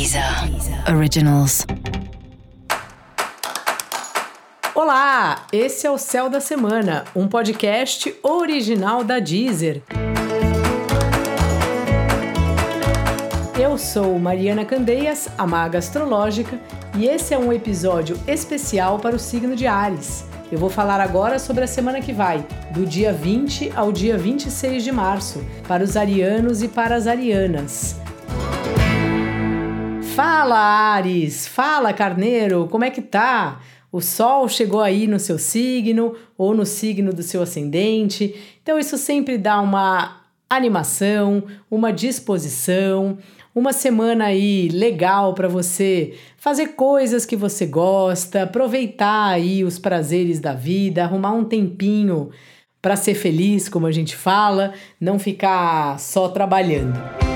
Deezer Originals. Olá, esse é o Céu da Semana, um podcast original da Deezer. Eu sou Mariana Candeias, a maga astrológica, e esse é um episódio especial para o signo de Ares. Eu vou falar agora sobre a semana que vai, do dia 20 ao dia 26 de março, para os arianos e para as arianas. Fala, Ares! Fala, Carneiro! Como é que tá? O Sol chegou aí no seu signo ou no signo do seu ascendente, então isso sempre dá uma animação, uma disposição, uma semana aí legal para você fazer coisas que você gosta, aproveitar aí os prazeres da vida, arrumar um tempinho para ser feliz, como a gente fala, não ficar só trabalhando.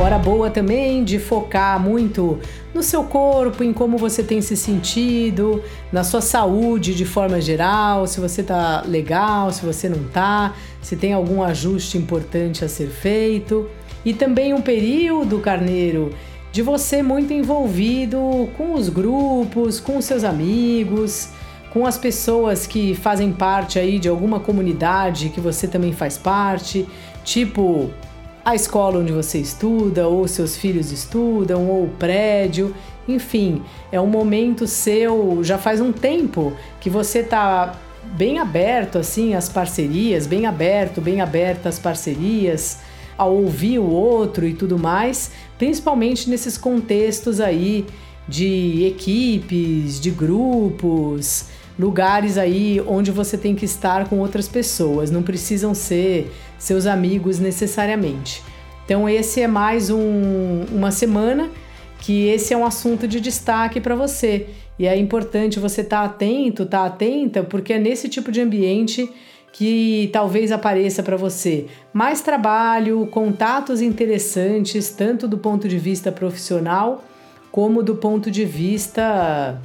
Hora boa também de focar muito no seu corpo, em como você tem se sentido, na sua saúde de forma geral, se você tá legal, se você não tá, se tem algum ajuste importante a ser feito. E também um período, carneiro, de você muito envolvido com os grupos, com seus amigos, com as pessoas que fazem parte aí de alguma comunidade que você também faz parte, tipo a escola onde você estuda, ou seus filhos estudam, ou o prédio, enfim, é um momento seu, já faz um tempo que você está bem aberto assim às parcerias, bem aberto, bem aberta às parcerias, a ouvir o outro e tudo mais, principalmente nesses contextos aí de equipes, de grupos, lugares aí onde você tem que estar com outras pessoas, não precisam ser seus amigos necessariamente. Então, esse é mais um, uma semana que esse é um assunto de destaque para você. E é importante você estar tá atento, estar tá atenta, porque é nesse tipo de ambiente que talvez apareça para você mais trabalho, contatos interessantes, tanto do ponto de vista profissional como do ponto de vista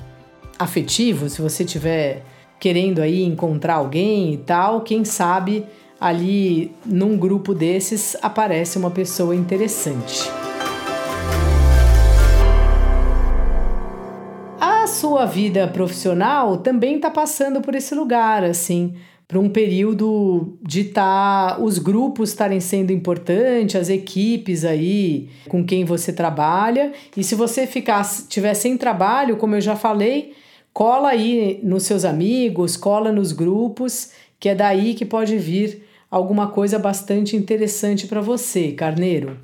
afetivo, se você tiver querendo aí encontrar alguém e tal, quem sabe ali num grupo desses aparece uma pessoa interessante. A sua vida profissional também está passando por esse lugar, assim, para um período de tá, os grupos estarem sendo importantes, as equipes aí com quem você trabalha. E se você ficar tiver sem trabalho, como eu já falei, cola aí nos seus amigos, cola nos grupos, que é daí que pode vir alguma coisa bastante interessante para você, carneiro.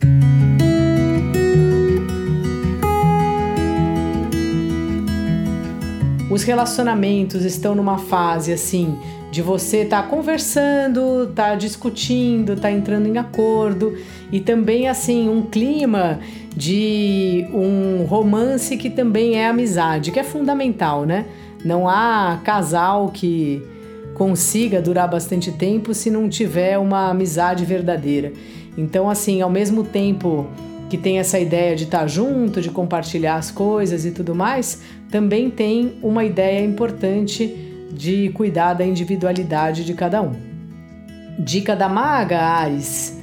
Os relacionamentos estão numa fase assim de você estar tá conversando, tá discutindo, tá entrando em acordo e também assim um clima de um romance que também é amizade, que é fundamental, né? Não há casal que consiga durar bastante tempo se não tiver uma amizade verdadeira. Então, assim, ao mesmo tempo que tem essa ideia de estar junto, de compartilhar as coisas e tudo mais, também tem uma ideia importante de cuidar da individualidade de cada um. Dica da maga, Ares.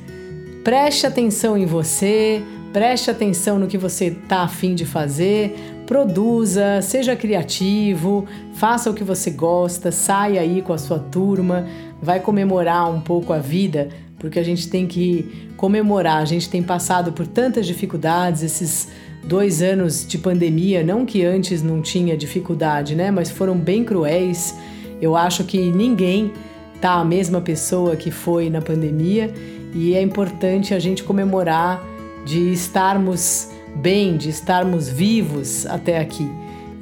Preste atenção em você, Preste atenção no que você está afim de fazer, produza, seja criativo, faça o que você gosta, saia aí com a sua turma, vai comemorar um pouco a vida, porque a gente tem que comemorar. A gente tem passado por tantas dificuldades esses dois anos de pandemia, não que antes não tinha dificuldade, né? Mas foram bem cruéis. Eu acho que ninguém tá a mesma pessoa que foi na pandemia e é importante a gente comemorar de estarmos bem, de estarmos vivos até aqui.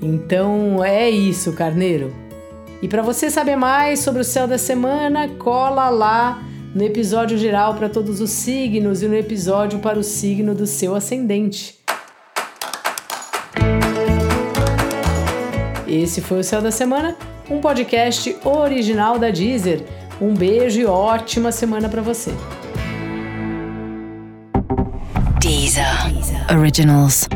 Então é isso, carneiro. E para você saber mais sobre o céu da semana, cola lá no episódio geral para todos os signos e no episódio para o signo do seu ascendente. Esse foi o Céu da Semana, um podcast original da Deezer. Um beijo e ótima semana para você. Deezer. Originals.